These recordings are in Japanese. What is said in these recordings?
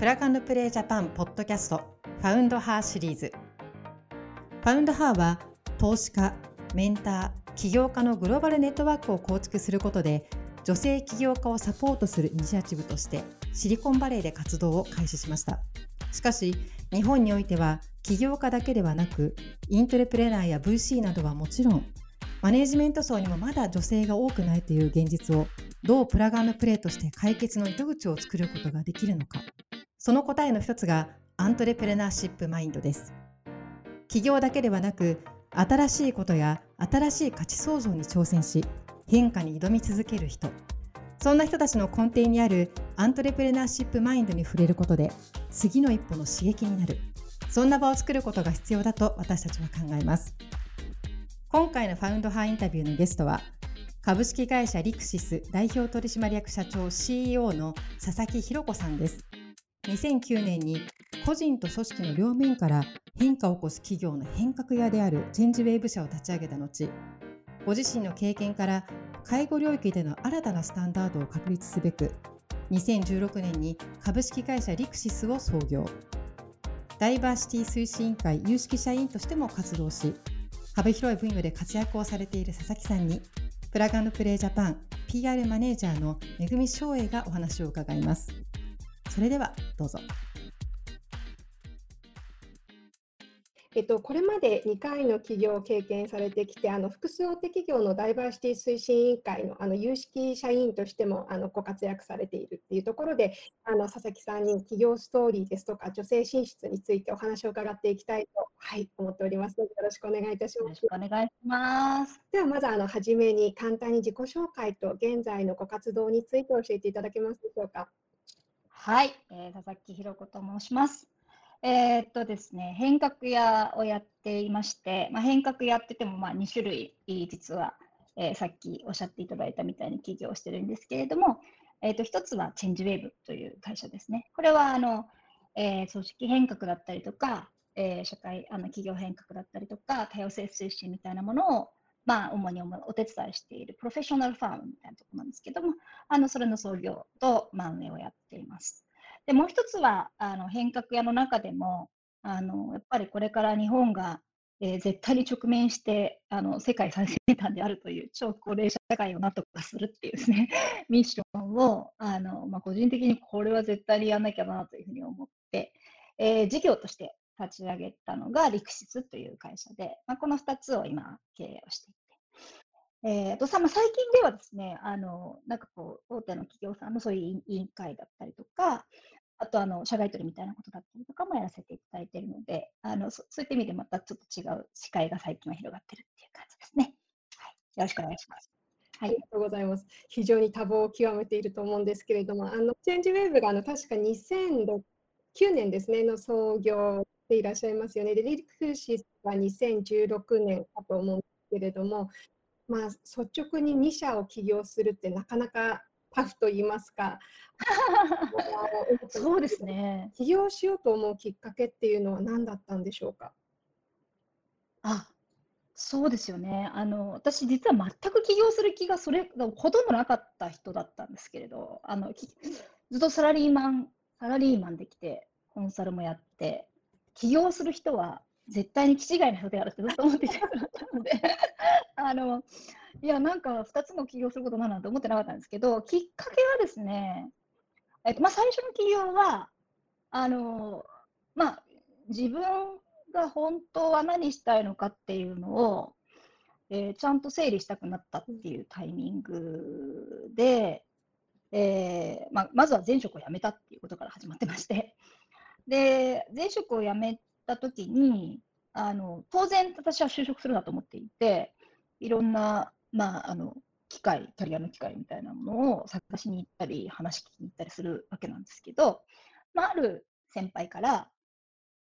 プラグプレイジャパンポッドキャストファウンドハーシリーズ。ファウンドハーは投資家、メンター、起業家のグローバルネットワークを構築することで女性起業家をサポートするイニシアチブとしてシリコンバレーで活動を開始しました。しかし日本においては起業家だけではなくイントレプレナーや VC などはもちろんマネジメント層にもまだ女性が多くないという現実をどうプラグプレーとして解決の糸口を作ることができるのか。その答えの一つがアントレプレナーシップマインドです。起業だけではなく新しいことや新しい価値創造に挑戦し変化に挑み続ける人。そんな人たちの根底にあるアントレプレナーシップマインドに触れることで次の一歩の刺激になる。そんな場を作ることが必要だと私たちは考えます。今回のファウンドハーインタビューのゲストは株式会社リクシス代表取締役社長 CEO の佐々木弘子さんです。2009年に個人と組織の両面から変化を起こす企業の変革屋であるチェンジウェーブ社を立ち上げた後ご自身の経験から介護領域での新たなスタンダードを確立すべく2016年に株式会社リクシスを創業。ダイバーシティ推進委員会有識者委員としても活動し幅広い分野で活躍をされている佐々木さんにプラグプレイジャパン PR マネージャーのめぐみ翔英がお話を伺います。それではどうぞえっと、これまで2回の起業を経験されてきて、あの複数大手企業のダイバーシティ推進委員会のあの有識社員としてもあのご活躍されているっていうところで、あの佐々木さんに起業ストーリーですとか、女性進出についてお話を伺っていきたいと、はい、思っておりますので、よろしくお願いいたします。よろしくお願いします。では、まずあの初めに簡単に自己紹介と現在のご活動について教えていただけますでしょうか。はい、えー、佐々木ひろ子と申します。えー、っとですね、変革屋をやっていまして、まあ、変革やっててもまあ2種類実は、えー、さっきおっしゃっていただいたみたいに起業してるんですけれども、えー、っと一つはチェンジウェーブという会社ですね。これはあの、え、組織変革だったりとか、え、社会あの企業変革だったりとか多様性推進みたいなものをまあ、主にお手伝いしているプロフェッショナルファームみたいなところなんですけども、あのそれの創業と、まあ、運営をやっています。で、もう一つは、あの変革屋の中でも、あのやっぱりこれから日本が、えー、絶対に直面してあの世界最先端であるという超高齢者社会をなんとかするっていうですね ミッションをあの、まあ、個人的にこれは絶対にやらなきゃなというふうに思って、えー、事業として立ち上げたのがリクシスという会社で、まあ、この2つを今経営をしていて。えーとさまあ、最近ではですね、あのなんかこう大手の企業さんのそういう委員会だったりとか、あとあの社外取りみたいなことだったりとかもやらせていただいているので、あのそそういった意味でまたちょっと違う視界が最近は広がってるっていう感じですね。はい、よろしくお願いします。はい、ありがとうございます。非常に多忙を極めていると思うんですけれども、あのチェンジウェーブがあの確か2009年ですねの創業でいらっしゃいますよね。で、リクシスは2016年かと思うんですけれども、まあ、率直に2社を起業するってなかなかタフと言いますか そうですね。起業しようと思うきっかけっていうのは何だったんでしょうか？あそうですよね。あの私実は全く起業する気がそれほとんどなかった人だったんですけれどあのずっとサラリーマンサラリーマンできてコンサルもやって起業する人は絶対に気違いな人であるってずっと思っていたので あのいや、なんか2つも起業することなんなんて思ってなかったんですけど、きっかけはですね、えっとまあ、最初の起業は、あのまあ、自分が本当は何したいのかっていうのを、えー、ちゃんと整理したくなったっていうタイミングで、えーまあ、まずは前職を辞めたっていうことから始まってまして、で前職を辞めた時にあの当然私は就職するなと思っていていろんなまあ、あの機械、キャリアの機会みたいなものを探しに行ったり、話聞きに行ったりするわけなんですけど、まあ、ある先輩から、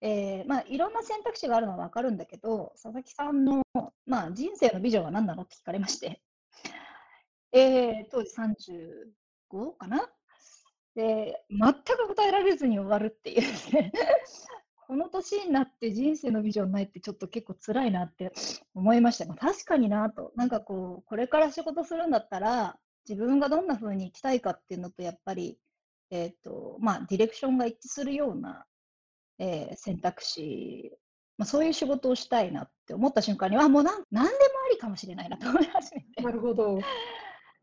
えーまあ、いろんな選択肢があるのは分かるんだけど、佐々木さんの、まあ、人生のビジョンは何なのって聞かれまして、えー、当時35かなで、全く答えられずに終わるっていう この年になって人生のビジョンないってちょっと結構辛いなって思いました。まあ、確かになと。なんかこう、これから仕事するんだったら、自分がどんな風に生きたいかっていうのと、やっぱり、えっ、と、まあ、ディレクションが一致するような、えー選択肢、まあ、そういう仕事をしたいなって思った瞬間に、あ、もうなん何でもありかもしれないなと思い始めて。なるほど。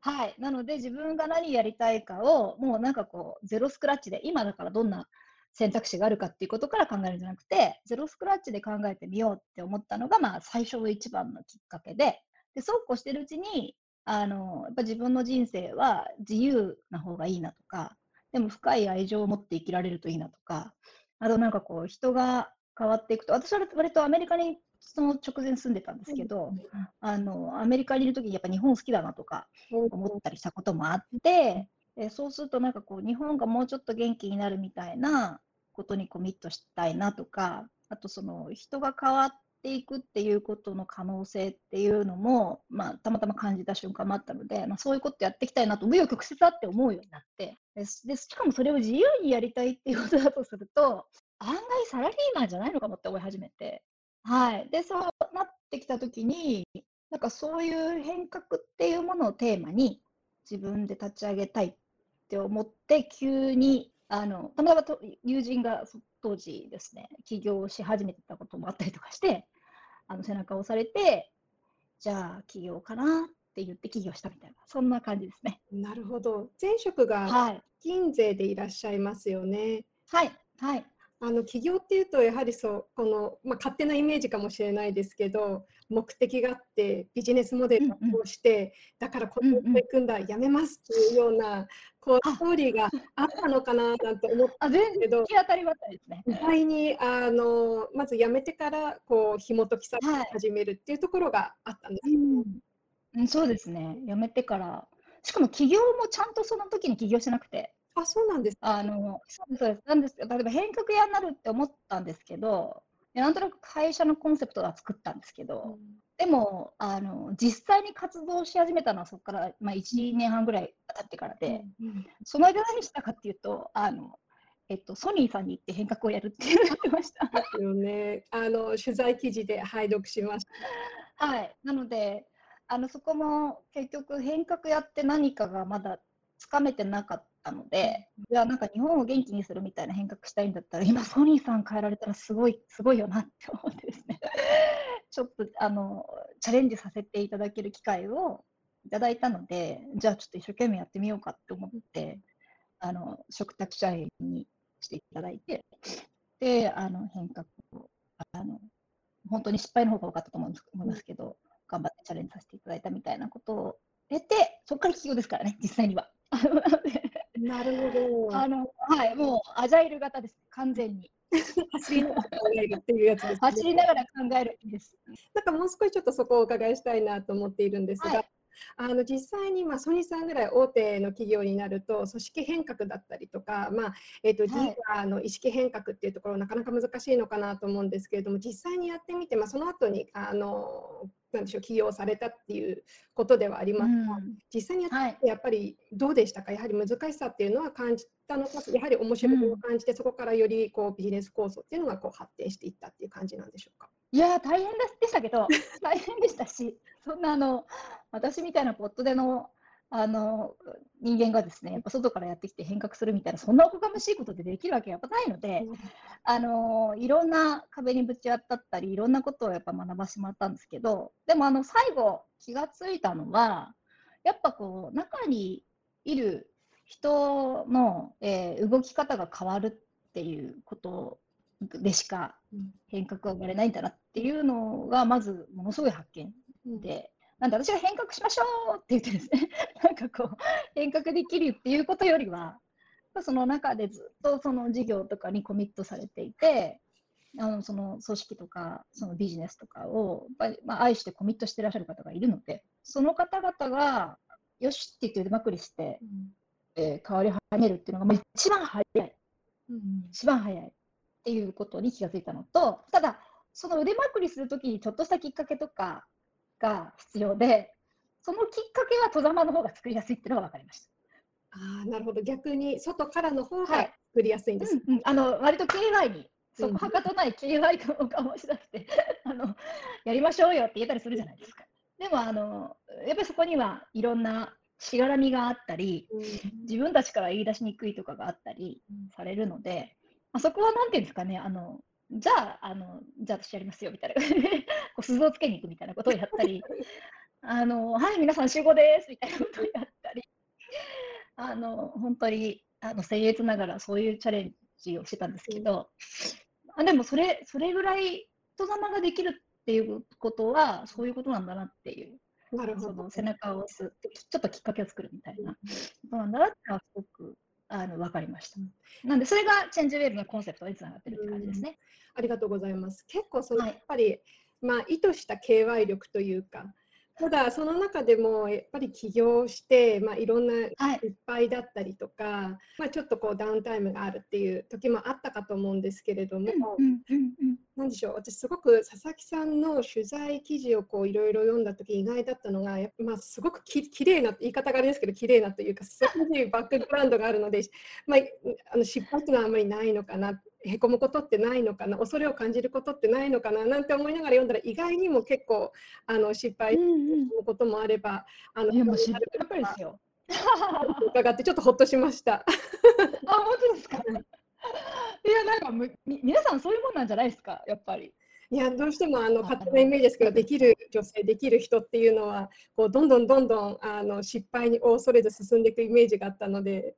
はい。なので、自分が何やりたいかを、もうなんかこう、ゼロスクラッチで、今だからどんな選択肢があるかっていうことから考えるんじゃなくて、ゼロスクラッチで考えてみようって思ったのが、まあ、最初の一番のきっかけで、で、そうこうしてるうちに、あの、やっぱ自分の人生は自由な方がいいなとか、でも深い愛情を持って生きられるといいなとか、あとなんかこう、人が変わっていくと、私は割とアメリカにその直前住んでたんですけど、あの、アメリカにいるときにやっぱ日本好きだなとか思ったりしたこともあって、でそうするとなんかこう、日本がもうちょっと元気になるみたいなことにコミットしたいなとか、あとその人が変わっていくっていうことの可能性っていうのも、まあ、たまたま感じた瞬間もあったので、まあ、そういうことやっていきたいなと、紆余曲折あって思うようになってで、でしかもそれを自由にやりたいっていうことだとすると、案外サラリーマンじゃないのかもって思い始めて、はい。で、そうなってきたときに、なんかそういう変革っていうものをテーマに自分で立ち上げたいって思って、急に、あの、たまたまと友人がそ当時ですね、起業し始めてたこともあったりとかして、あの背中を押されて、じゃあ起業かなって言って起業したみたいな、そんな感じですね。なるほど。前職がはい。金税でいらっしゃいますよね。はい。はい。あの起業っていうとやはりそうこの、まあ、勝手なイメージかもしれないですけど目的があってビジネスモデルをうんうんこうして、だからこうんうんれ取り組んだやめますっていうようなこうあストーリーがあったのかななんて思ったあ、全然けど当たりばったりですね。意外にあのまずやめてからこう紐解きさはい始めるっていうところがあったんです。うん、そうですね。辞めてから、しかも起業もちゃんとその時に起業してなくて、あそうなんです。あの、そうですそうです。なんです例えば変革屋になるって思ったんですけど、でなんとなく会社のコンセプトは作ったんですけど、でも、あの、実際に活動し始めたのはそこから、まあ、1年半ぐらい経ってからで、うんその間何したかっていうと、あの、えっと、ソニーさんに行って変革をやるっていうのをやってました。ですよね。あの取材記事で拝読しました。はい。なので、あの、そこも結局変革やって何かがまだつかめてなかったので、じゃあなんか日本を元気にするみたいな変革したいんだったら、今ソニーさん変えられたらすごい、すごいよなって思ってですね。ちょっと、あの、チャレンジさせていただける機会をいただいたので、じゃあちょっと一生懸命やってみようかって思って、あの、嘱託社員にしていただいて、で、あの、変革を、あの、本当に失敗の方が多かったと思うんです思いますけど、頑張ってチャレンジさせていただいたみたいなことを得て、そこから起業ですからね、実際には。なるほど。あのはい、もうアジャイル型です、完全に。走りながら考えるっていうやつです、ね。走りながら考えるんです。なんかもう少しちょっとそこをお伺いしたいなと思っているんですが、はいあの実際にまあソニーさんぐらい大手の企業になると組織変革だったりとか、まあえー、とリはいーダーの意識変革っていうところなかなか難しいのかなと思うんですけれども実際にやってみて、まあ、その後にあのなんでしょう起用されたっていうことではありますが、うん。実際にやってはい、やっぱりどうでしたか？やはり難しさっていうのは感じたのかやはり面白みを感じて、そこからよりこうビジネス構想っていうのがこう発展していったっていう感じなんでしょうか？いやー、大変でしたけど、大変でしたし、そんなあの私みたいなポットでのあの人間がですね、やっぱ外からやってきて変革するみたいな、そんなおこがましいことでできるわけやっぱないので、あのいろんな壁にぶち当たったり、いろんなことをやっぱ学ばせてもらったんですけど、でもあの最後、気がついたのは、やっぱこう、中にいる人の、えー動き方が変わるっていうことでしかうん。変革が生まれないんだなっていうのが、まずものすごい発見うん。で、なんで私が変革しましょうって言ってですね、なんかこう、変革できるっていうことよりは、その中でずっとその事業とかにコミットされていて、あのその組織とかそのビジネスとかを、やっぱりまあ、愛してコミットしてらっしゃる方がいるので、その方々が、よしって言って腕まくりして、えー変わり始めるっていうのがまあ一番早い。うん一番早いっていうことに気がついたのと、ただ、その腕まくりするときにちょっとしたきっかけとかが必要で、そのきっかけは戸様の方が作りやすいっていうのが分かりました。ああ、なるほど。逆に外からの方はがい作りやすいんです。うんうん、あの割と KY に、そうんこはかとない KY 感を醸し出してあの、やりましょうよって言えたりするじゃないですか。でもあの、やっぱりそこにはいろんなしがらみがあったり、うん自分たちから言い出しにくいとかがあったりうんされるので、あそこはなんていうんですかね、あのじゃあ、あのじゃあ私やりますよみたいな、こう鈴をつけに行くみたいなことをやったり、あのはい、皆さん集合ですみたいなことをやったり、あの本当にあの僭越ながらそういうチャレンジをしてたんですけど、あでもそれそれぐらい人様ができるっていうことは、そういうことなんだなっていう。なるほどその。背中を押すちょっときっかけを作るみたいなことなんだなってのはすごくあの分かりました。なんでそれがチェンジウェーブのコンセプトにつながってるって感じですね。ありがとうございます。結構そのはいやっぱり、まあ意図した KY 力というか、ただその中でもやっぱり起業して、まあいろんなはい。いっぱいだったりとか、まあちょっとこうダウンタイムがあるっていう時もあったかと思うんですけれども、うんうんうんなんでしょう私すごく佐々木さんの取材記事をこういろいろ読んだ時意外だったのがやっぱまあすごくききれいな言い方があれですけど綺麗なというかすごいバックグラウンドがあるので、まあ、あの失敗っていうのはあんまりないのかなへこむことってないのかな？恐れを感じることってないのかな？なんて思いながら読んだら意外にも結構あの失敗すうんうんることもあればあのいやもう知っややっぱりですよ。伺ってちょっとほっとしました。あ本当ですか？いやなんかむみ皆さんそういうもんなんじゃないですか？やっぱり。いやどうしてもあのあ勝手なイメージですけどできる女性できる人っていうのはこうどんどんどんどんあの失敗に恐れず進んでいくイメージがあったので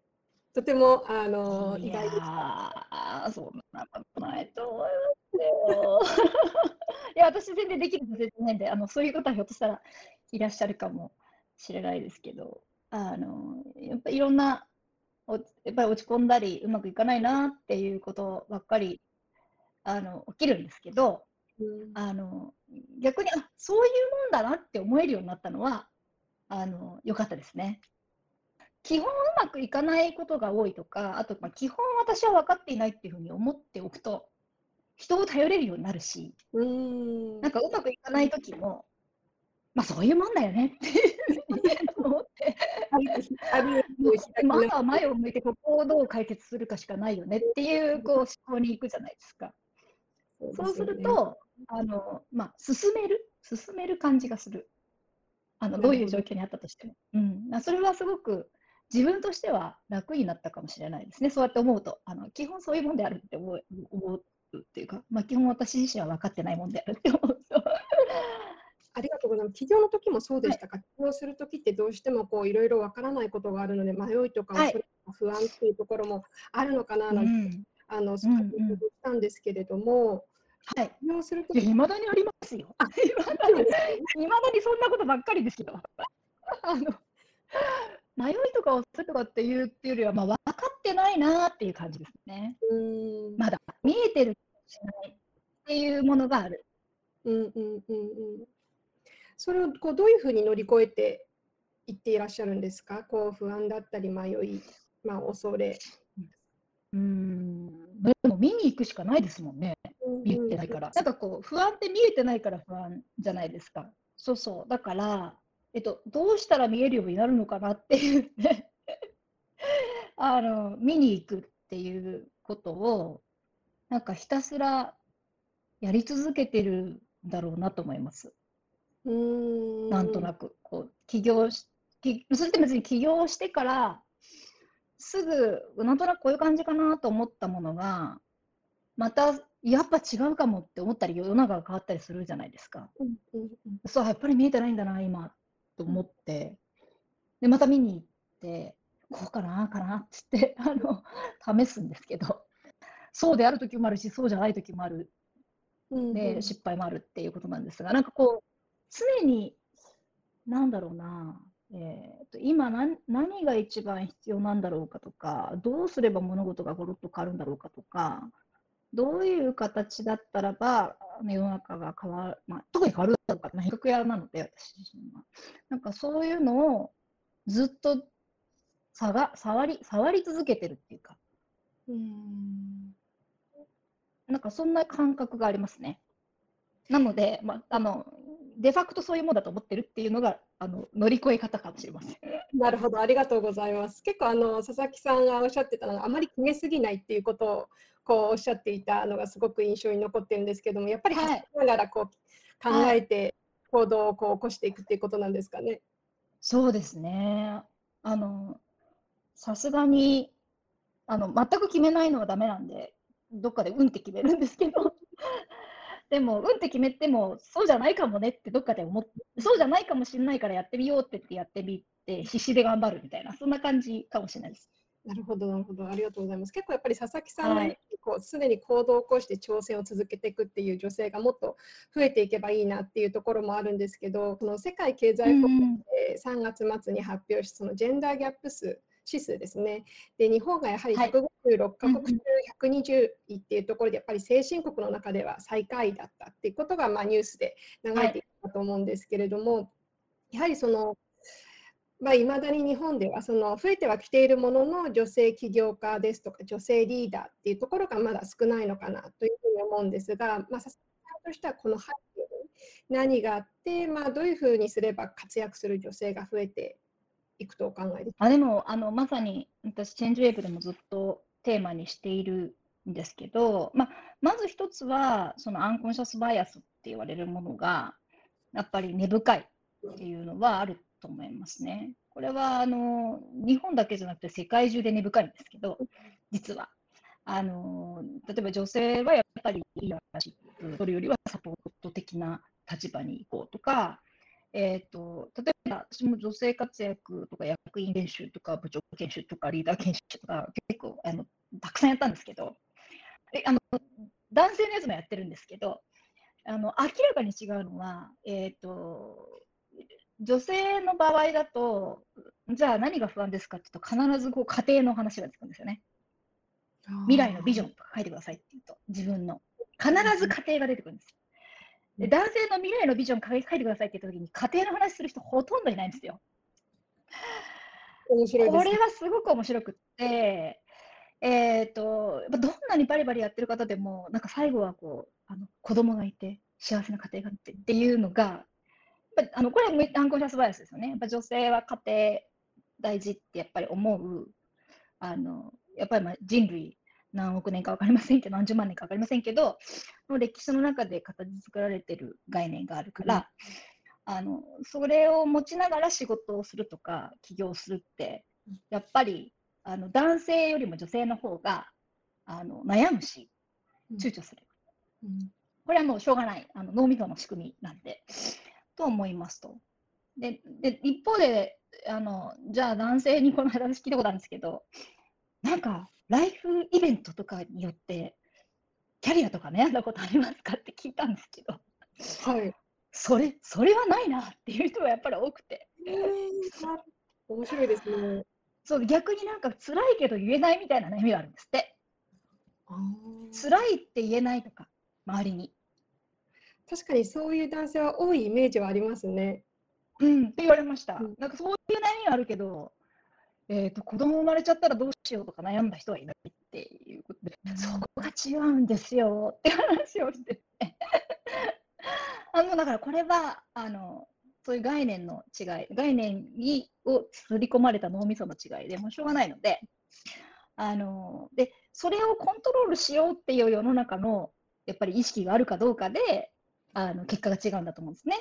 とてもあのい意外でした。そんなことないと思いますよ。いや私全然できる女性じゃないんであのそういう方はひょっとしたらいらっしゃるかもしれないですけどあのやっぱりいろんなおやっぱり落ち込んだりうまくいかないなっていうことばっかりあの起きるんですけどうんあの逆にあそういうもんだなって思えるようになったのはあの良かったですね。基本うまくいかないことが多いとかあとまあ基本私は分かっていないっていうふうに思っておくと人を頼れるようになるしうんなんかうまくいかない時もまあそういうもんだよねっていうふうに思ってま直ずは前を向いてここをどう解決するかしかないよねっていうこう思考に行くじゃないですか。そうすると、あの、まあ、進める、進める感じがする。あの、どどういう状況にあったとしても。うん。まあそれはすごく自分としては楽になったかもしれないですね。そうやって思うと、あの、基本そういうもんであるって思う思うっていうか、まあ、基本私自身は分かってないもんであるって思うと。ありがとうございます。起業の時もそうでしたか、起業する時ってどうしてもこういろいろわからないことがあるので迷いとか不安っていうところもあるのかなうなんて、ん。あの、うん少したんですけども、はい。起業する時いまだにありますよ。いまだに、いま だにそんなことばっかりですよ。あの、迷いとか恐れとかっていうっていうよりは、まあ、分かってないなっていう感じですね。うーんまだ見えてるしれないっていうものがある。うんうんうんうん。それをこうどういうふうに乗り越えていっていらっしゃるんですか？こう不安だったり迷い、まあ、恐れ。うーん。でも見に行くしかないですもんね。見えてないから。なんかこう、不安って見えてないから不安じゃないですか。そうそう。だから、えっと、どうしたら見えるようになるのかなっていうね。あの、見に行くっていうことを、なんかひたすらやり続けてるんだろうなと思います。うーん。なんとなく、こう、起業し、きそれって別に起業してから、すぐ、なんとなくこういう感じかなと思ったものが、また、やっぱ違うかもって思ったり、世の中が変わったりするじゃないですか。うんうんうん。そう、やっぱり見えてないんだな、今、と思って、で、また見に行って、こうかな、かなって言って、あの、試すんですけど、そうである時もあるし、そうじゃない時もある。うんで、うん。失敗もあるっていうことなんですが、なんかこう、常に、なんだろうな、えーと今何、何が一番必要なんだろうかとか、どうすれば物事がゴロッと変わるんだろうかとか、どういう形だったらば世の中が変わる、まあ、特に変わるだろうか、まあ、比較屋なので、私自身は。なんかそういうのをずっとさが触り触り続けてるっていうか、うんなんかそんな感覚がありますね。なので、まあ、あのデファクトそういうものだと思ってるっていうのがあの乗り越え方かもしれません。なるほど、ありがとうございます。結構あの佐々木さんがおっしゃってたのがあまり決めすぎないっていうことをこうおっしゃっていたのがすごく印象に残ってるんですけども、やっぱりはい走りながらこう考えて行動をこう起こしていくっていうことなんですかね。そうですね。あの、さすがに、あの、全く決めないのはダメなんで、どっかでうんって決めるんですけど、でも、うんって決めても、そうじゃないかもねってどっかで思ってそうじゃないかもしれないからやってみようって言ってやってみて、必死で頑張るみたいな、そんな感じかもしれないです。なるほど、なるほど。ありがとうございます。結構やっぱり佐々木さんの、はい。こうすでに行動を起こして挑戦を続けていくっていう女性がもっと増えていけばいいなっていうところもあるんですけど、この世界経済フォーラム。で3月末に発表したそのジェンダーギャップ数指数ですね。で、日本がやはりはい。156カうん国中うん。120位っていうところで、やっぱり先進国の中では最下位だったっていうことが、まあ、ニュースで流はい。れていたと思うんですけれども、やはりそのまあ、未だに日本ではその増えてはきているものの女性起業家ですとか女性リーダーっていうところがまだ少ないのかなというふうに思うんですが、まあ、さすがとしてはこの背景に何があって、まあ、どういうふうにすれば活躍する女性が増えていくとお考えですか？あ、でも、あの、まさに私、チェンジウェーブでもずっとテーマにしているんですけど、まあ、まず一つは、そのアンコンシャスバイアスって言われるものが、やっぱり根深いっていうのはあると思いますね。これは、あの、日本だけじゃなくて世界中で根深いんですけど、実は。あの、例えば女性はやっぱりリーダーシップ取るよりはサポート的な立場に行こうとか、えっと、例えば私も女性活躍とか役員研修とか部長研修とかリーダー研修とか結構あのたくさんやったんですけど、であの男性のやつもやってるんですけど、あの明らかに違うのは、えっと、女性の場合だと、じゃあ何が不安ですかって言うと、必ずこう家庭の話が出てくるんですよね。未来のビジョンとか書いてくださいって言うと、自分の。必ず家庭が出てくるんですよ。で男性の未来のビジョン書いてくださいって言った時に、家庭の話する人ほとんどいないんですよ。面白い。これはすごく面白くって、えっと、どんなにバリバリやってる方でも、なんか最後はこう、あの子供がいて、幸せな家庭があってっていうのが、あのこれはアンコンシャスバイアスですよね。やっぱ女性は家庭大事ってやっぱり思う、あのやっぱりまあ人類何億年か分かりませんけど、何十万年か分かりませんけど、の歴史の中で形作られてる概念があるから、あのそれを持ちながら仕事をするとか起業するってやっぱりあの男性よりも女性の方があの悩むし躊躇する、これはもうしょうがないあの脳みその仕組みなんでと思いますと。でで一方であのじゃあ男性にこの間私聞いたことあるんですけどなんかライフイベントとかによってキャリアとか悩んだことありますかって聞いたんですけど、はい。それ、それはないなっていう人がやっぱり多くて。えー、面白いですね。そう、逆になんか辛いけど言えないみたいな悩みがあるんですって。辛いって言えないとか、周りに。確かにそういう男性は多いイメージはありますね。うん、って言われました。うん、なんかそういう悩みはあるけど、えっ、ー、と、子供生まれちゃったらどうしようとか悩んだ人はいないっていうことで、うん、そこが違うんですよって話をしてて。あのだからこれはあのそういう概念の違い、概念にを刷り込まれた脳みその違いでもうしょうがないので、あのでそれをコントロールしようっていう世の中のやっぱり意識があるかどうかであの結果が違うんだと思うんですね。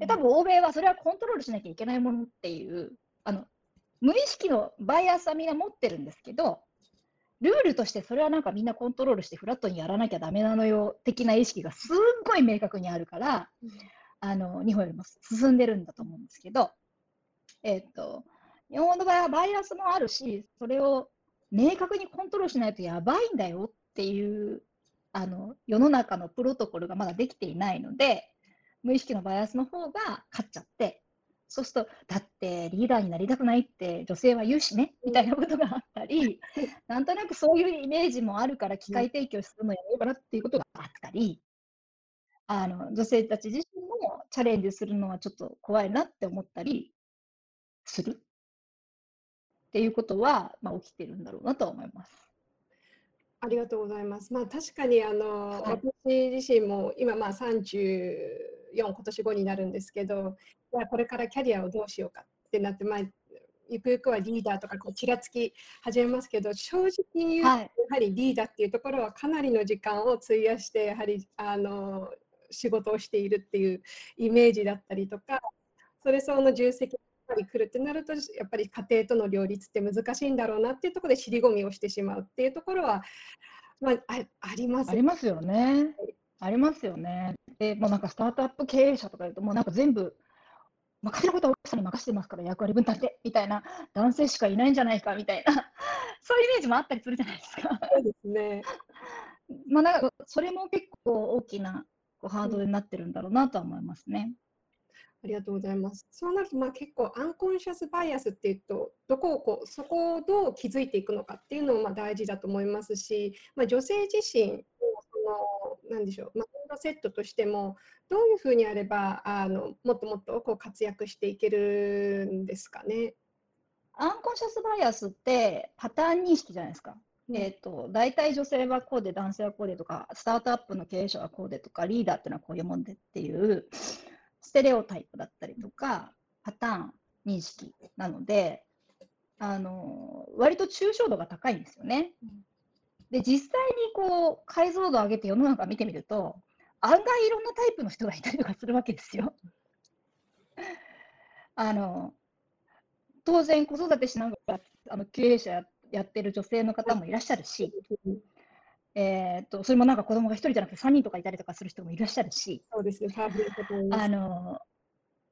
で多分欧米はそれはコントロールしなきゃいけないものっていうあの無意識のバイアスはみんな持ってるんですけどルールとしてそれはなんかみんなコントロールしてフラットにやらなきゃダメなのよ的な意識がすっごい明確にあるから、あの日本よりも進んでるんだと思うんですけど、えっ、と日本の場合はバイアスもあるしそれを明確にコントロールしないとやばいんだよっていうあの世の中のプロトコルがまだできていないので無意識のバイアスの方が勝っちゃってそうすると、だってリーダーになりたくないって女性は言うしね、みたいなことがあったり、なんとなくそういうイメージもあるから機械提供するのやめようかなっていうことがあったり、あの女性たち自身もチャレンジするのはちょっと怖いなって思ったりするっていうことは、まあ、起きてるんだろうなと思います。ありがとうございます。まあ確かにあの、はい、私自身も今まあ34今年後になるんですけど、じゃあこれからキャリアをどうしようかってなって、まあ、ゆくゆくはリーダーとかこうちらつき始めますけど正直に言うと、やはりリーダーっていうところはかなりの時間を費やしてやはりあの仕事をしているっていうイメージだったりとかそれ相応の重責ぱり来るってなると、やっぱり家庭との両立って難しいんだろうなっていうところで尻込みをしてしまうっていうところは、まあ、あありますありますよね。ありますよね。で、もうなんかスタートアップ経営者とか言うと、もうなんか全部、任せることは奥さんに任せてますから、役割分担でみたいな、男性しかいないんじゃないかみたいな、そういうイメージもあったりするじゃないですか。そうですね。まあ、なんかそれも結構大きなこうハードルになってるんだろうなとは思いますね。ありがとうございます。そうなると、まあ、結構アンコンシャスバイアスっていうと、どこをこうそこをどう気づいていくのかっていうのもまあ大事だと思いますし、まあ、女性自身なんでしょう、まあ、セットとしてもどういうふうにやればあのもっともっとこう活躍していけるんですかね。アンコンシャスバイアスってパターン認識じゃないですか。えっ、と、大体女性はこうで、男性はこうでとか、スタートアップの経営者はこうでとか、リーダーっていうのはこういうもんでっていう、ステレオタイプだったりとか、パターン認識なので、あの割と抽象度が高いんですよね。で、実際にこう解像度を上げて世の中見てみると、案外いろんなタイプの人がいたりとかするわけですよ。あの当然、子育てしながらあの経営者やってる女性の方もいらっしゃるし、えーと、それもなんか子供が1人じゃなくて3人とかいたりとかする人もいらっしゃるし、そうですね、あの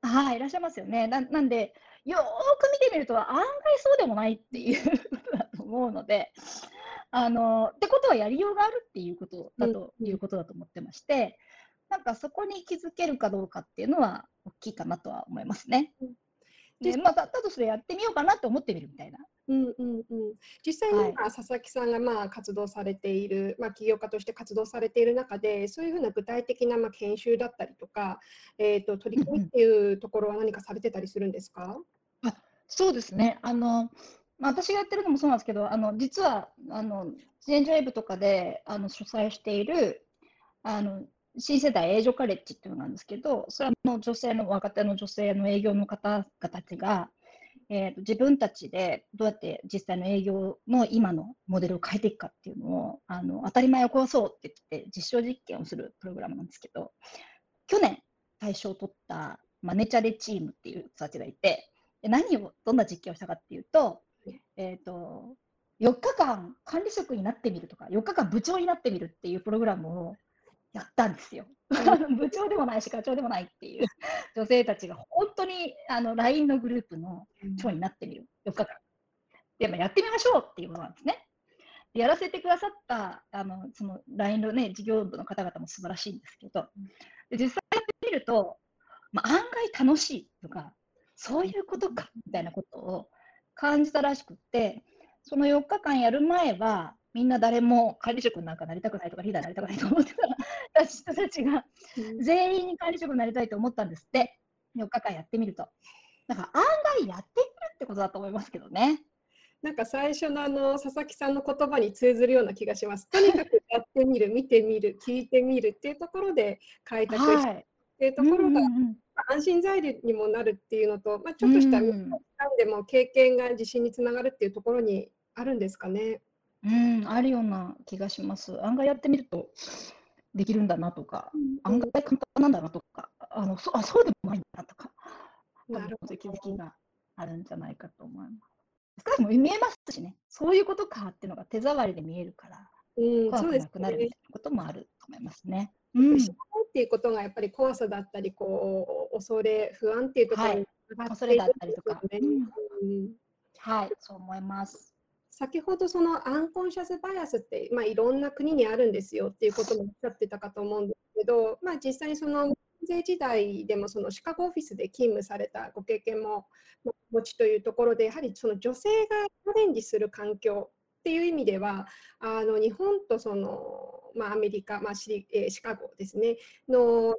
はい、いらっしゃいますよね。ななんで、よーく見てみると、案外そうでもないっていうことだと思うので、あのってことはやりようがあるっていうことだということだと思ってまして、なんかそこに気づけるかどうかっていうのは大きいかなとは思いますね。で、まあ、だとそれやってみようかなと思ってみるみたいな。うんうんうん、実際に今、佐々木さんがまあ活動されている、まあ、起業家として活動されている中で、そういうふうな具体的なまあ研修だったりとか、えー、と取り組みっていうところは何かされてたりするんですか、あそうですね。あのまあ、私がやってるのもそうなんですけど、あの実はあのジェンジャイブとかであの主催しているあの新世代営業カレッジっていうのがあるんですけど、それはの女性の若手の女性の営業の方々たちが、えーと、自分たちでどうやって実際の営業の今のモデルを変えていくかっていうのをあの当たり前を壊そうって言って実証実験をするプログラムなんですけど去年大賞を取ったマネチャレチームっていう人たちがいて何をどんな実験をしたかっていうと,、えーと、4日間管理職になってみるとか4日間部長になってみるっていうプログラムをやったんですよ。部長でもないし課長でもないっていう女性たちが本当にあの LINE のグループの長になってみる、4日間。で、もやってみましょうっていうことなんですね。やらせてくださったあのその LINE の、ね、事業部の方々も素晴らしいんですけど、で実際やってみると、まあ、案外楽しいとか、そういうことかみたいなことを感じたらしくって、その4日間やる前は、みんな誰も管理職なんかなりたくないとかリーダーになりたくないと思ってた人たちが全員に管理職になりたいと思ったんですって、4日間やってみると。だから案外やってみるってことだと思いますけどね。なんか最初のあの佐々木さんの言葉に通ずるような気がします。とにかくやってみる、見てみる、聞いてみるっていうところで開拓してっていうところが安心材料にもなるっていうのと、まあ、ちょっとしたでも経験が自信につながるっていうところにあるんですかね。うん、あるような気がします。案外やってみるとできるんだなとか、案外簡単なんだなとか、あのそあそうでもないんだなとか、なるほど気づきがあるんじゃないかと思います。少しも見えますしね、そういうことかっていうのが手触りで見えるから、うん、怖くなくなるみたいなこともあると思いますね。うん、知らないっていうことがやっぱり怖さだったり、こう恐れ、不安っていうところに、はい、恐れだったりとか、うん、はい、そう思います。先ほどそのアンコンシャスバイアスって、まあ、いろんな国にあるんですよっていうこともおっしゃってたかと思うんですけど、まあ、実際にその税時代でもそのシカゴオフィスで勤務されたご経験もお持ちというところでやはりその女性がチャレンジする環境っていう意味ではあの日本とその、まあ、アメリカ、まあシえシカゴですねの違いを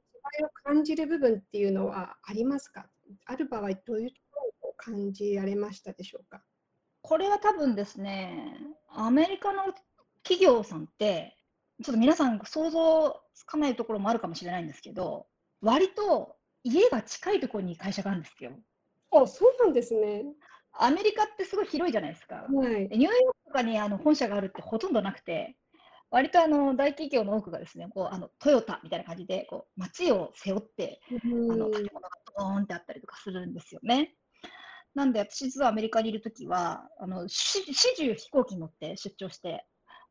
感じる部分っていうのはありますか？ある場合どういうところを感じられましたでしょうか？これは多分ですね、アメリカの企業さんって、ちょっと皆さん想像つかないところもあるかもしれないんですけど、割と家が近いところに会社があるんですよ。あ、そうなんですね。アメリカってすごい広いじゃないですか。はい、ニューヨークとかにあの本社があるってほとんどなくて、割とあの大企業の多くがですね、こうあのトヨタみたいな感じでこう街を背負って、あの建物がドーンってあったりとかするんですよね。なんで、私実はアメリカにいるときは、あの、し始終飛行機に乗って出張して、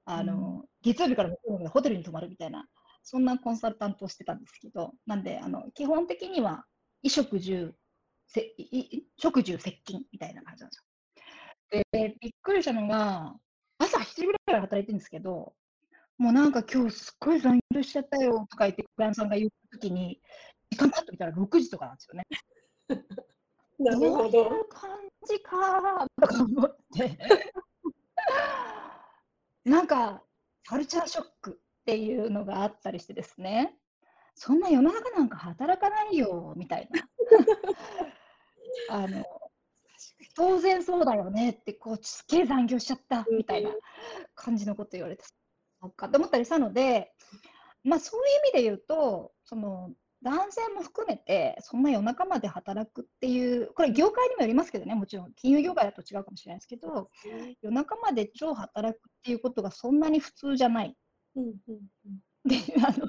あの、月曜日から木曜日までホテルに泊まるみたいな、そんなコンサルタントをしてたんですけど、なんで、あの、基本的には、衣食住、せいい食住接近みたいな感じなんですよ。で、びっくりしたのが、朝7時ぐらいから働いてるんですけど、もうなんか今日すっごい残業しちゃったよとか言って、クラントさんが言ったときに、時間パッと見たら6時とかなんですよね。なるほどういど。う感じかとか思って。なんか、カルチャーショックっていうのがあったりしてですね、そんな世の中なんか働かないよみたいな。あの当然そうだよねって、こう、すっげえ残業しちゃったみたいな感じのこと言われて、そっかと思ったりしたので、まあそういう意味で言うと、その男性も含めて、そんな夜中まで働くっていう、これ業界にもよりますけどね、もちろん金融業界だと違うかもしれないですけど、夜中まで超働くっていうことがそんなに普通じゃない。うんうんうん。で、あの、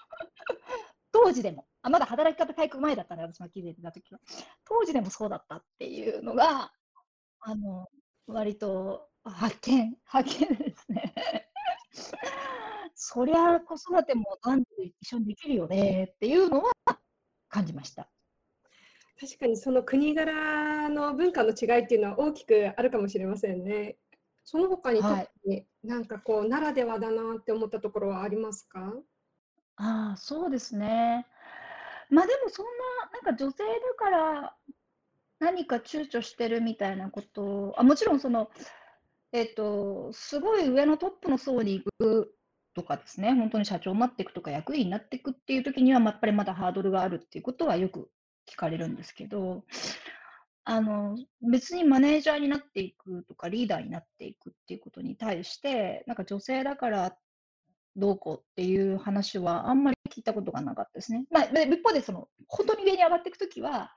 当時でも、あまだ働き方改革前だったね、私が気づいてた時は。当時でもそうだったっていうのが、あの、割と発見、発見ですね。そりゃ子育ても男女で一緒にできるよねっていうのは感じました。確かにその国柄の文化の違いっていうのは大きくあるかもしれませんね。その他に特なんかこうならではだなって思ったところはありますか？ああ、そうですね。まあでもそんな、なんか女性だから何か躊躇してるみたいなことあ、もちろんその、えっと、すごい上のトップの層に行くとかですね、本当に社長になっていくとか役員になっていくっていう時には、やっぱりまだハードルがあるっていうことはよく聞かれるんですけど、あの、別にマネージャーになっていくとかリーダーになっていくっていうことに対して、なんか女性だからっどうこうっていう話はあんまり聞いたことがなかったですね。まあ、で一方でその、本当に上に上がっていくときは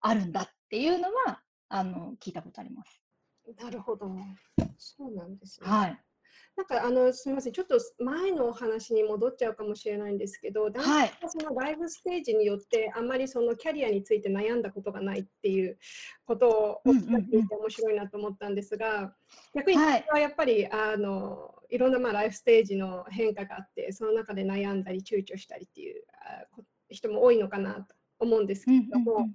あるんだっていうのは、あの、聞いたことあります。なるほど。そうなんですね。はい。なんかあのすみません、ちょっと前のお話に戻っちゃうかもしれないんですけど、男性はそのライフステージによってあんまりそのキャリアについて悩んだことがないっていうことをおうんうんうん聞きして面白いなと思ったんですが、逆にはい。私はやっぱりあのいろんなまあライフステージの変化があって、その中で悩んだり躊躇したりっていう人も多いのかなと思うんですけうんれども、うんうん。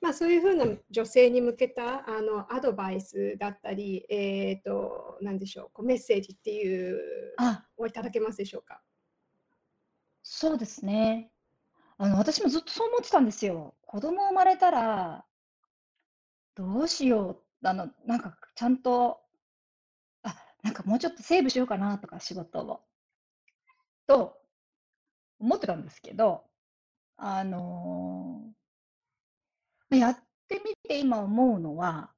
まあ、そういうふうな女性に向けたあのアドバイスだったり、えー、となんでしょうこうメッセージっていうをいただけますでしょうか？そうですね。あの、私もずっとそう思ってたんですよ。子供生まれたら、どうしよう。あの、なんかちゃんと、あ、なんかもうちょっとセーブしようかなとか仕事を。と思ってたんですけど、あのまやってみて今思うのは、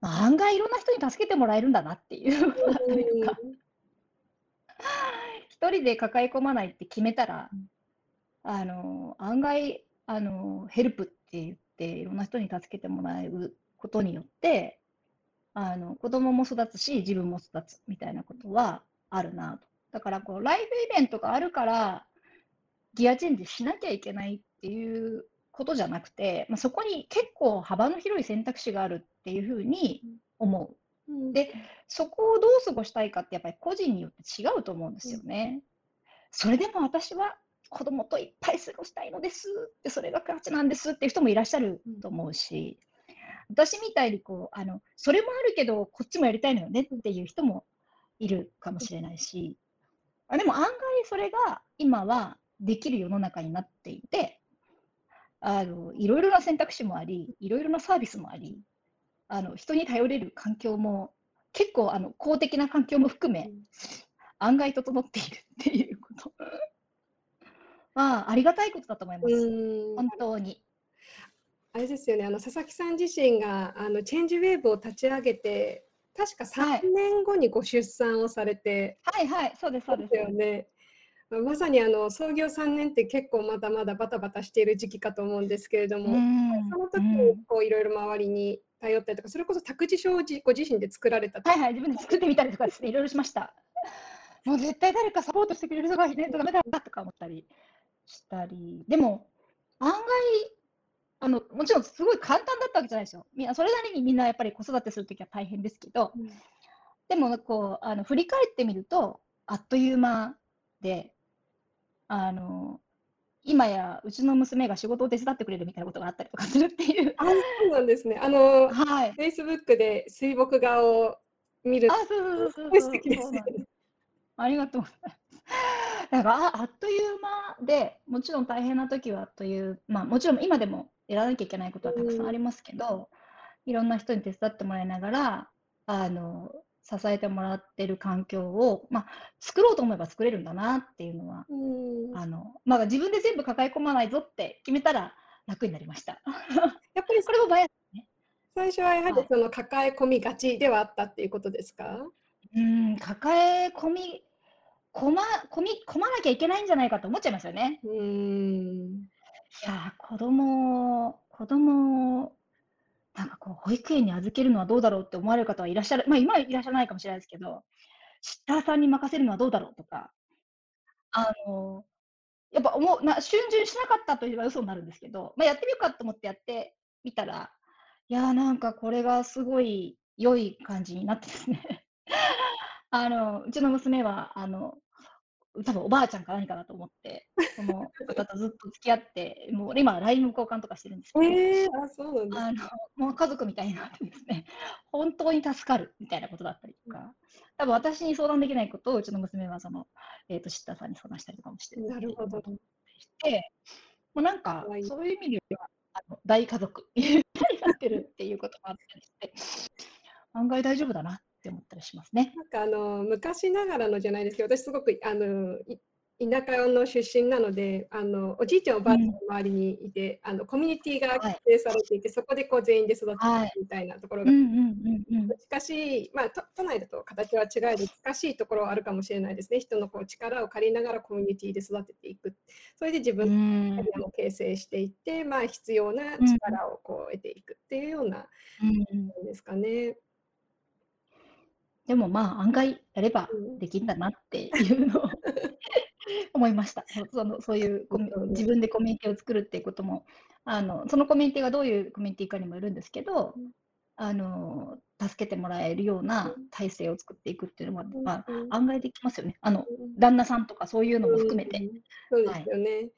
まあ、案外いろんな人に助けてもらえるんだなっていう、というか、一人で抱え込まないって決めたら、あの、案外、あの、ヘルプって言って、いろんな人に助けてもらえることによって、あの、子供も育つし、自分も育つみたいなことはあるなと。だから、こう、ライフイベントがあるから、ギアチェンジしなきゃいけないっていうことじゃなくて、まあ、そこに結構幅の広い選択肢があるっていうふうに思う。うんで、そこをどう過ごしたいかってやっぱり個人によって違うと思うんですよね。それでも私は子供といっぱい過ごしたいのですって、それが価値なんですっていう人もいらっしゃると思うし、私みたいにこう、あの、それもあるけど、こっちもやりたいのよねっていう人もいるかもしれないし、あでも案外それが今はできる世の中になっていて、あの、いろいろな選択肢もあり、いろいろなサービスもあり、あの、人に頼れる環境も、結構、あの、公的な環境も含め、案外整っているっていうことは、ありがたいことだと思います。うん本当に。あれですよね、あの佐々木さん自身があのチェンジウェーブを立ち上げて、確かはい3年後にご出産をされて、はいはい、そうです、そうです。よね。まさにあの創業3年って結構まだまだバタバタしている時期かと思うんですけれどうも、んその時うんにこういろいろ周りに頼ったりとか、それこそ託児所をじご自身で作られたとはいはい、自分で作ってみたりとかですね、いろいろしました。もう絶対誰かサポートしてくれる人がいないとダメだなとか思ったりしたり、でも案外あの、もちろんすごい簡単だったわけじゃないですよ。みんなそれなりにみんなやっぱり子育てするときは大変ですけど、うんでもこう、あの、振り返ってみると、あっという間で、あの、今やうちの娘が仕事を手伝ってくれるみたいなことがあったりとかするっていう。あ、そうなんですね。あの、はい。Facebook で水墨画を見るあ、そうそうそうそう素敵ですね。ありがとうございます。だから、ああっという間で、もちろん大変な時はという、まあ、もちろん今でもやらなきゃいけないことはたくさんありますけど、いろんな人に手伝ってもらいながら、あの、支えてもらってる環境を、まあ、作ろうと思えば作れるんだなっていうのは、うんあの、まあ、自分で全部抱え込まないぞって決めたら楽になりました。やっぱりこれもバイアスね。最初はやはりはいその抱え込みがちではあったっていうことですか？うん、抱え込み、こま、込み、込まなきゃいけないんじゃないかと思っちゃいますよね。うーん。いやー、子供、子供を、なんかこう、保育園に預けるのはどうだろうって思われる方はいらっしゃる、まあ今はいらっしゃらないかもしれないですけど、シッターさんに任せるのはどうだろうとか、あの、やっぱ思う、な、逡巡しなかったと言えば嘘になるんですけど、まあやってみようかと思ってやってみたら、いやーなんかこれがすごい良い感じになってですね。あの、うちの娘は、あの、多分おばあちゃんか何かだと思って、その方とずっと付き合って、もう俺今 LINE の交換とかしてるんですけど、ええ、あ、そうなんです。あの、もう家族みたいになってですね、本当に助かるみたいなことだったりとか、多分私に相談できないことをうちの娘はその、えっと、シッターさんに相談したりとかもしてるなるほど。して、もうなんかそういう意味では、あの大家族になってるっていうこともあったりして、案外大丈夫だなって思ったりしますね。なんかあの昔ながらのじゃないですけど、私すごくあのい田舎の出身なので、あのおじいちゃんおばあちゃんの周りにいて、あのコミュニティがはい形成されていて、そこでこう全員で育っていはいくみたいなところがうんうんうんうん。難しい、まあ、都都内だと形は違いで難しいところはあるかもしれないですね。人のこう力を借りながらコミュニティで育てていく。それで自う分のキャんリアも形成していって、まあ、必要な力をこう得ていくっていうような、うんですかね。でもまあ案外やればうん。できるんだなっていうのを 思いました。そそのそういう自分でコミュニティを作るっていうこともあのそのコミュニティがどういうコミュニティかにもよるんですけどうん。あの助けてもらえるような体制を作っていくっていうのも、まあ、うん案外できますよね。あのうん旦那さんとかそういうのも含めて。うん。そうですよね。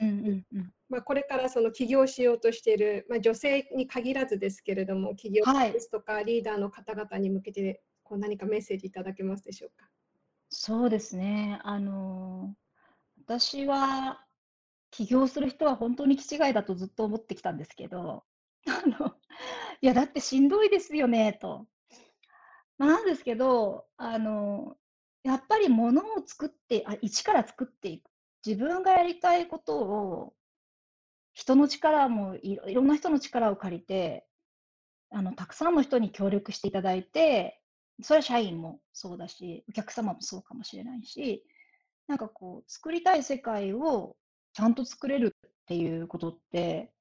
うんうんうん。まあ、これからその起業しようとしている、まあ、女性に限らずですけれども、起業はい。ですとかリーダーの方々に向けてこう何かメッセージいただけますでしょうか？そうですね。あの私は起業する人は本当に気違いだとずっと思ってきたんですけど、あの、いや、だってしんどいですよねと。まあ、なんですけど、あの、やっぱりものを作って、あ、一から作っていく。自分がやりたいことを、人の力もいろいろんな人の力を借りて、あの、たくさんの人に協力していただいて、それは社員もそうだし、お客様もそうかもしれないし、なんかこう、作りたい世界をちゃんと作れるっていうことって、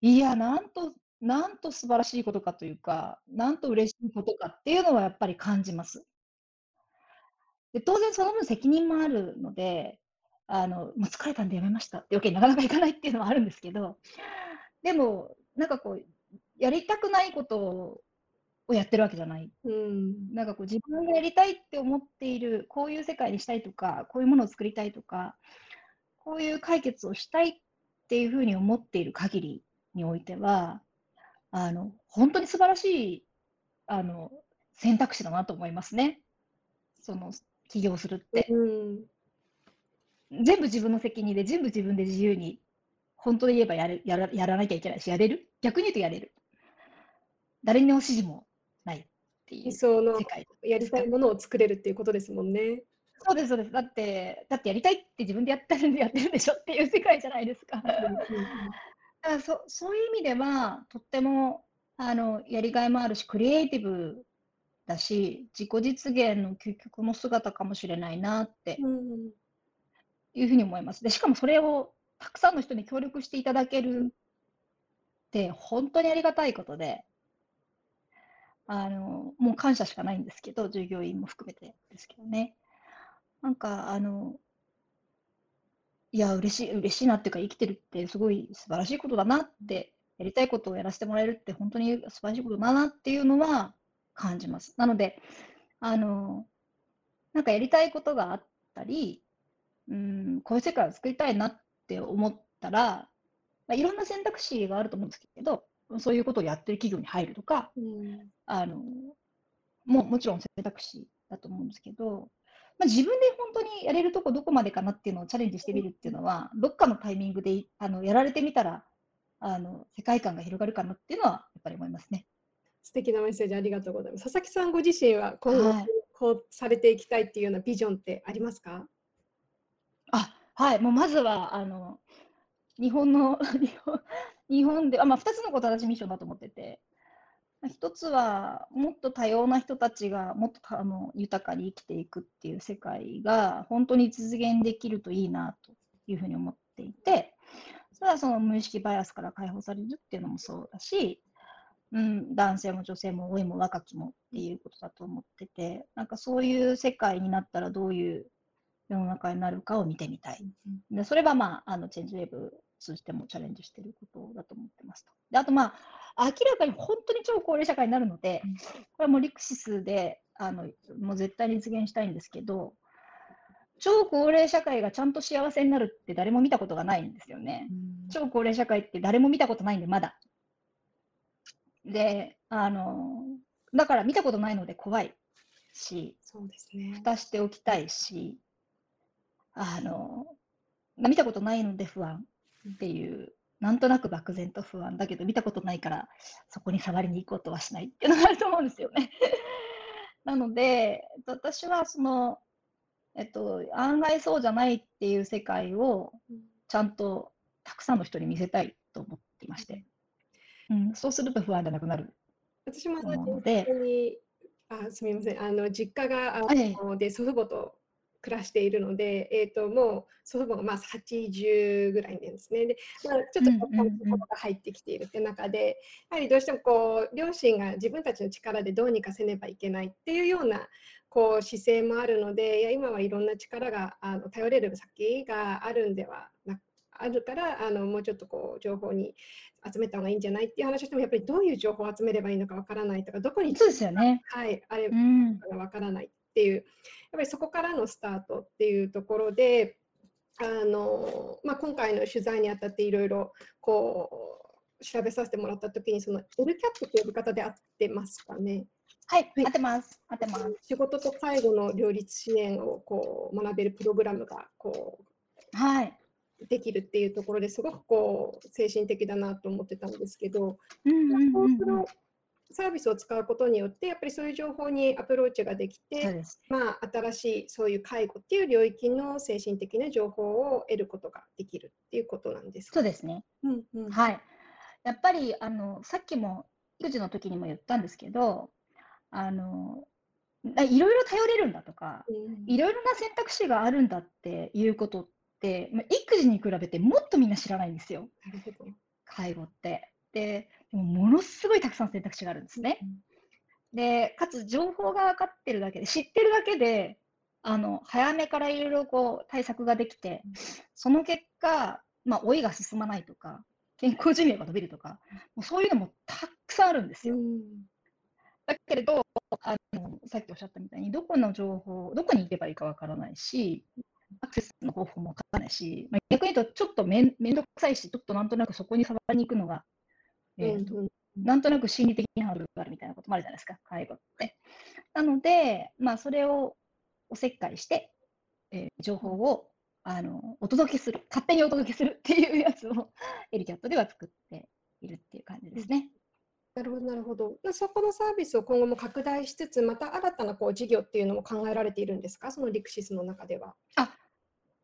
いや、なんと、なんと素晴らしいことかというか、なんと嬉しいことかっていうのはやっぱり感じます。で、当然その分責任もあるので、あの、もう疲れたんでやめましたってわけになかなかいかないっていうのはあるんですけど、でも、なんかこう、やりたくないことををやってるわけじゃない。うんなんかこう自分がやりたいって思っている、こういう世界にしたいとか、こういうものを作りたいとか、こういう解決をしたいっていうふうに思っている限りにおいては、あの、本当に素晴らしい、あの、選択肢だなと思いますね。その、起業するって。うん全部自分の責任で、全部自分で自由に、本当で言えばやるやらやらなきゃいけないし、やれる逆に言うとやれる。誰の指示もっていう理想の世界やりたいものを作れるっていうことですもんね。そうです、そうです。だって、だってやりたいって自分でやってるんでやってるんでしょっていう世界じゃないですか。だからそそういう意味では、とってもあのやりがいもあるし、クリエイティブだし、自己実現の究極の姿かもしれないなってうんいうふうに思います。で、しかもそれをたくさんの人に協力していただけるって、本当にありがたいことで、あの、もう感謝しかないんですけど、従業員も含めてですけどね。なんか、あの、いや、嬉しい、嬉しいなっていうか、生きてるってすごい素晴らしいことだなってやりたいことをやらせてもらえるって本当に素晴らしいことだなっていうのは感じます。なので、あの、なんかやりたいことがあったり、うん、こういう世界を作りたいなって思ったら、まあ、いろんな選択肢があると思うんですけど、そういうことをやってる企業に入るとか、うん、あのももちろん選択肢だと思うんですけど、まあ、自分で本当にやれるとこどこまでかなっていうのをチャレンジしてみるっていうのは、どっかのタイミングであのやられてみたらあの、世界観が広がるかなっていうのは、やっぱり思いますね。素敵なメッセージありがとうございます。佐々木さんご自身は今後、こうされていきたいっていうようなビジョンってありますか？あはい、もうまずはあの日本の日本 であ、まあ、2つのこと私ミッションだと思ってて、一つはもっと多様な人たちがもっとあの豊かに生きていくっていう世界が本当に実現できるといいなというふうに思っていて、それはその無意識バイアスから解放されるっていうのもそうだし、うん、男性も女性も老いも若きもっていうことだと思ってて、なんかそういう世界になったらどういう世の中になるかを見てみたい。でそれはまあ、あのチェンジウェーブ通じてもチャレンジしてることだと思ってますと。であとまあ、明らかに本当に超高齢社会になるので、これはもうリクシスであのもう絶対に実現したいんですけど、超高齢社会がちゃんと幸せになるって誰も見たことがないんですよね。超高齢社会って誰も見たことないんで、まだ。で、あの、だから見たことないので怖いし、そうですね。蓋しておきたいし、あの、見たことないので不安っていう、なんとなく漠然と不安だけど、見たことないから、そこに触りに行こうとはしないっていうのがあると思うんですよね。なので、私はその、えっと、案外そうじゃないっていう世界をちゃんとたくさんの人に見せたいと思っていまして、うん、そうすると不安じゃなくなる。私もので。あすみません。あの実家があので祖父母と暮らしているので、えーと、もう祖父母がまあ80ぐらいなんですね。でまあ、ちょっとこうが入ってきているって中で、やはりどうしてもこう両親が自分たちの力でどうにかせねばいけないっていうようなこう姿勢もあるのでいや今はいろんな力があの頼れる先があるんではなあるからあのもうちょっとこう情報に集めた方がいいんじゃないっていう話をしてもやっぱりどういう情報を集めればいいのかわからないとかどこにそうですよね、はい、あれかわからないっていう、やっぱりそこからのスタートっていうところであの、まあ、今回の取材にあたっていろいろこう調べさせてもらった時にその LCAP という呼び方で合ってますかね？はい、合ってます。合ってます。仕事と介護の両立支援をこう学べるプログラムがこう、はい、できるっていうところですごくこう精神的だなと思ってたんですけど、サービスを使うことによってやっぱりそういう情報にアプローチができてまあ、新しいそういう介護っていう領域の精神的な情報を得ることができるっていうことなんですか、そうですね、うんうん、はい。やっぱりあのさっきも育児の時にも言ったんですけどあのいろいろ頼れるんだとか、いろいろな選択肢があるんだっていうことって、まあ、育児に比べてもっとみんな知らないんですよ、介護って。で、でもものすごいたくさん選択肢があるんですね。うん、で、かつ情報が分かってるだけで、知ってるだけで、あの早めからいろいろこう対策ができて、その結果、まあ、老いが進まないとか、健康寿命が伸びるとか、もうそういうのもたくさんあるんですよ。うんだけれどあの、さっきおっしゃったみたいに、どこの情報、どこに行けばいいかわからないし、アクセスの方法もわからないし、まあ、逆に言うと、ちょっとめめんどくさいし、ちょっとなんとなくそこに触りに行くのが、えーと、うんうん、なんとなく心理的にハードルがあるみたいなこともあるじゃないですか、介護って。なので、まあ、それをおせっかいして、えー、情報をあのお届けする、勝手にお届けするっていうやつを エリキャットでは作っているっていう感じですね。なるほど、なるほど。そこのサービスを今後も拡大しつつ、また新たなこう事業っていうのも考えられているんですか、そのリクシスの中では。あ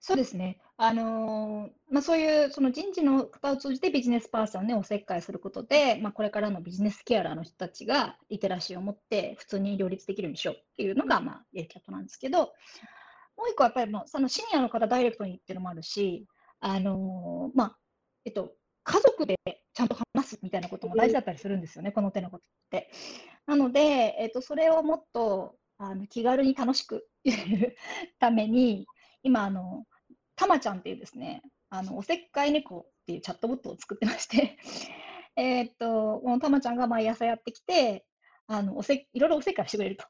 そうですね。あのー、まあ、そういうその人事の方を通じてビジネスパーソンを、ね、おせっかいすることで、まあ、これからのビジネスケアラーの人たちがリテラシーを持って普通に両立できるようにしようっていうのが、まあ、エルキャットなんですけど、もう一個はやっぱりもうそのシニアの方ダイレクトにっていうのもあるし、あのー、まあ、えっと、家族でちゃんと話すみたいなことも大事だったりするんですよね、この手のことって。なので、えっと、それをもっとあの気軽に楽しく ために、今、あの、たまちゃんっていうですね、あのおせっかい猫っていうチャットボットを作ってまして、えっと、もうたまちゃんが毎朝やってきて、あの、おせいろいろおせっかいしてくれると。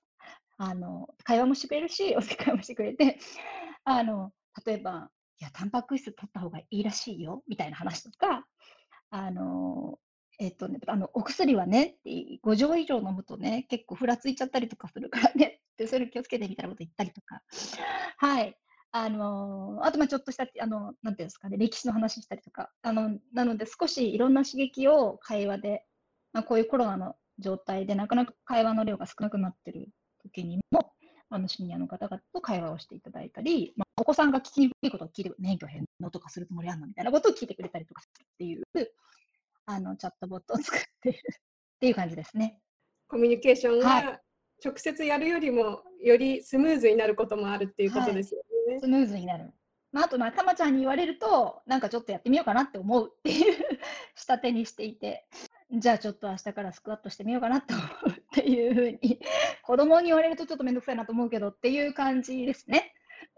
あの、会話もしてくれるし、おせっかいもしてくれて、あの、例えば、いや、タンパク質取った方がいいらしいよ、みたいな話とか、あの、えっとね、あの、お薬はね、5錠以上飲むとね、結構ふらついちゃったりとかするからね、で、それ気をつけてみたいなこと言ったりとか、はい。あの、あと、ま、ちょっとした、あの、なんていうんですかね、歴史の話したりとか、あの、なので少しいろんな刺激を会話で、ま、こういうコロナの状態でなかなか会話の量が少なくなってる時にも、あの、シニアの方々と会話をしていただいたり、ま、お子さんが聞きにくいことを聞いて免許返納とかするつもりあんの？みたいなことを聞いてくれたりとかするっていう、あの、チャットボットを作ってるっていう感じですね。コミュニケーションはい。が直接やるよりも、よりスムーズになることもあるっていうこはい。とですよね。スムーズになる。ま、あと、ま、たまちゃんに言われると、なんかちょっとやってみようかなって思うっていう下手にしていて、じゃあちょっと明日からスクワットしてみようかなと思うっていう風に、子供に言われるとちょっとめんどくさいなと思うけどっていう感じですね。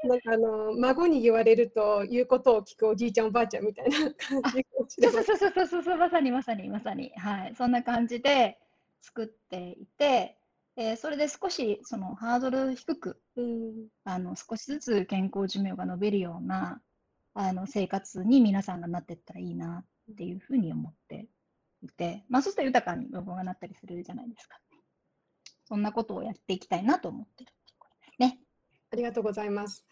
なんかあの、孫に言われると言うことを聞くおじいちゃんおばあちゃんみたいな感あ、じそう。そうそうそうそう、まさにまさにまさに、はい。そんな感じで作っていて、え、それで少しそのハードル低く、うん。あの、少しずつ健康寿命が伸びるような、あの、生活に皆さんがなってったらいいなっていう風に思っていて、ま、そうすると豊かに老後がなったりするじゃないですか。そんなことをやっていきたいなと思ってるっていうことですね。ありがとうございます。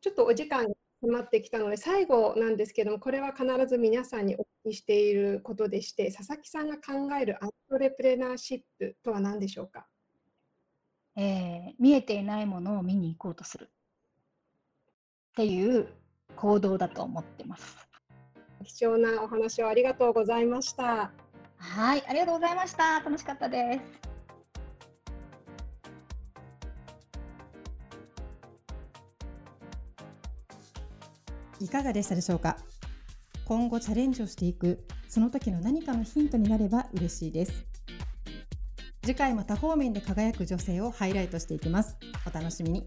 ちょっとお時間が迫ってきたので、最後なんですけども、これは必ず皆さんにお聞きしていることでして、佐々木さんが考えるアントレプレナーシップとは何でしょうか？ええ、見えていないものを見に行こうとする。っていう行動だと思ってます。貴重なお話をありがとうございました。はい、ありがとうございました。楽しかったです。いかがでしたでしょうか？今後チャレンジをしていくその時の何かのヒントになれば嬉しいです次回も多方面で輝く女性をハイライトしていきます。お楽しみに。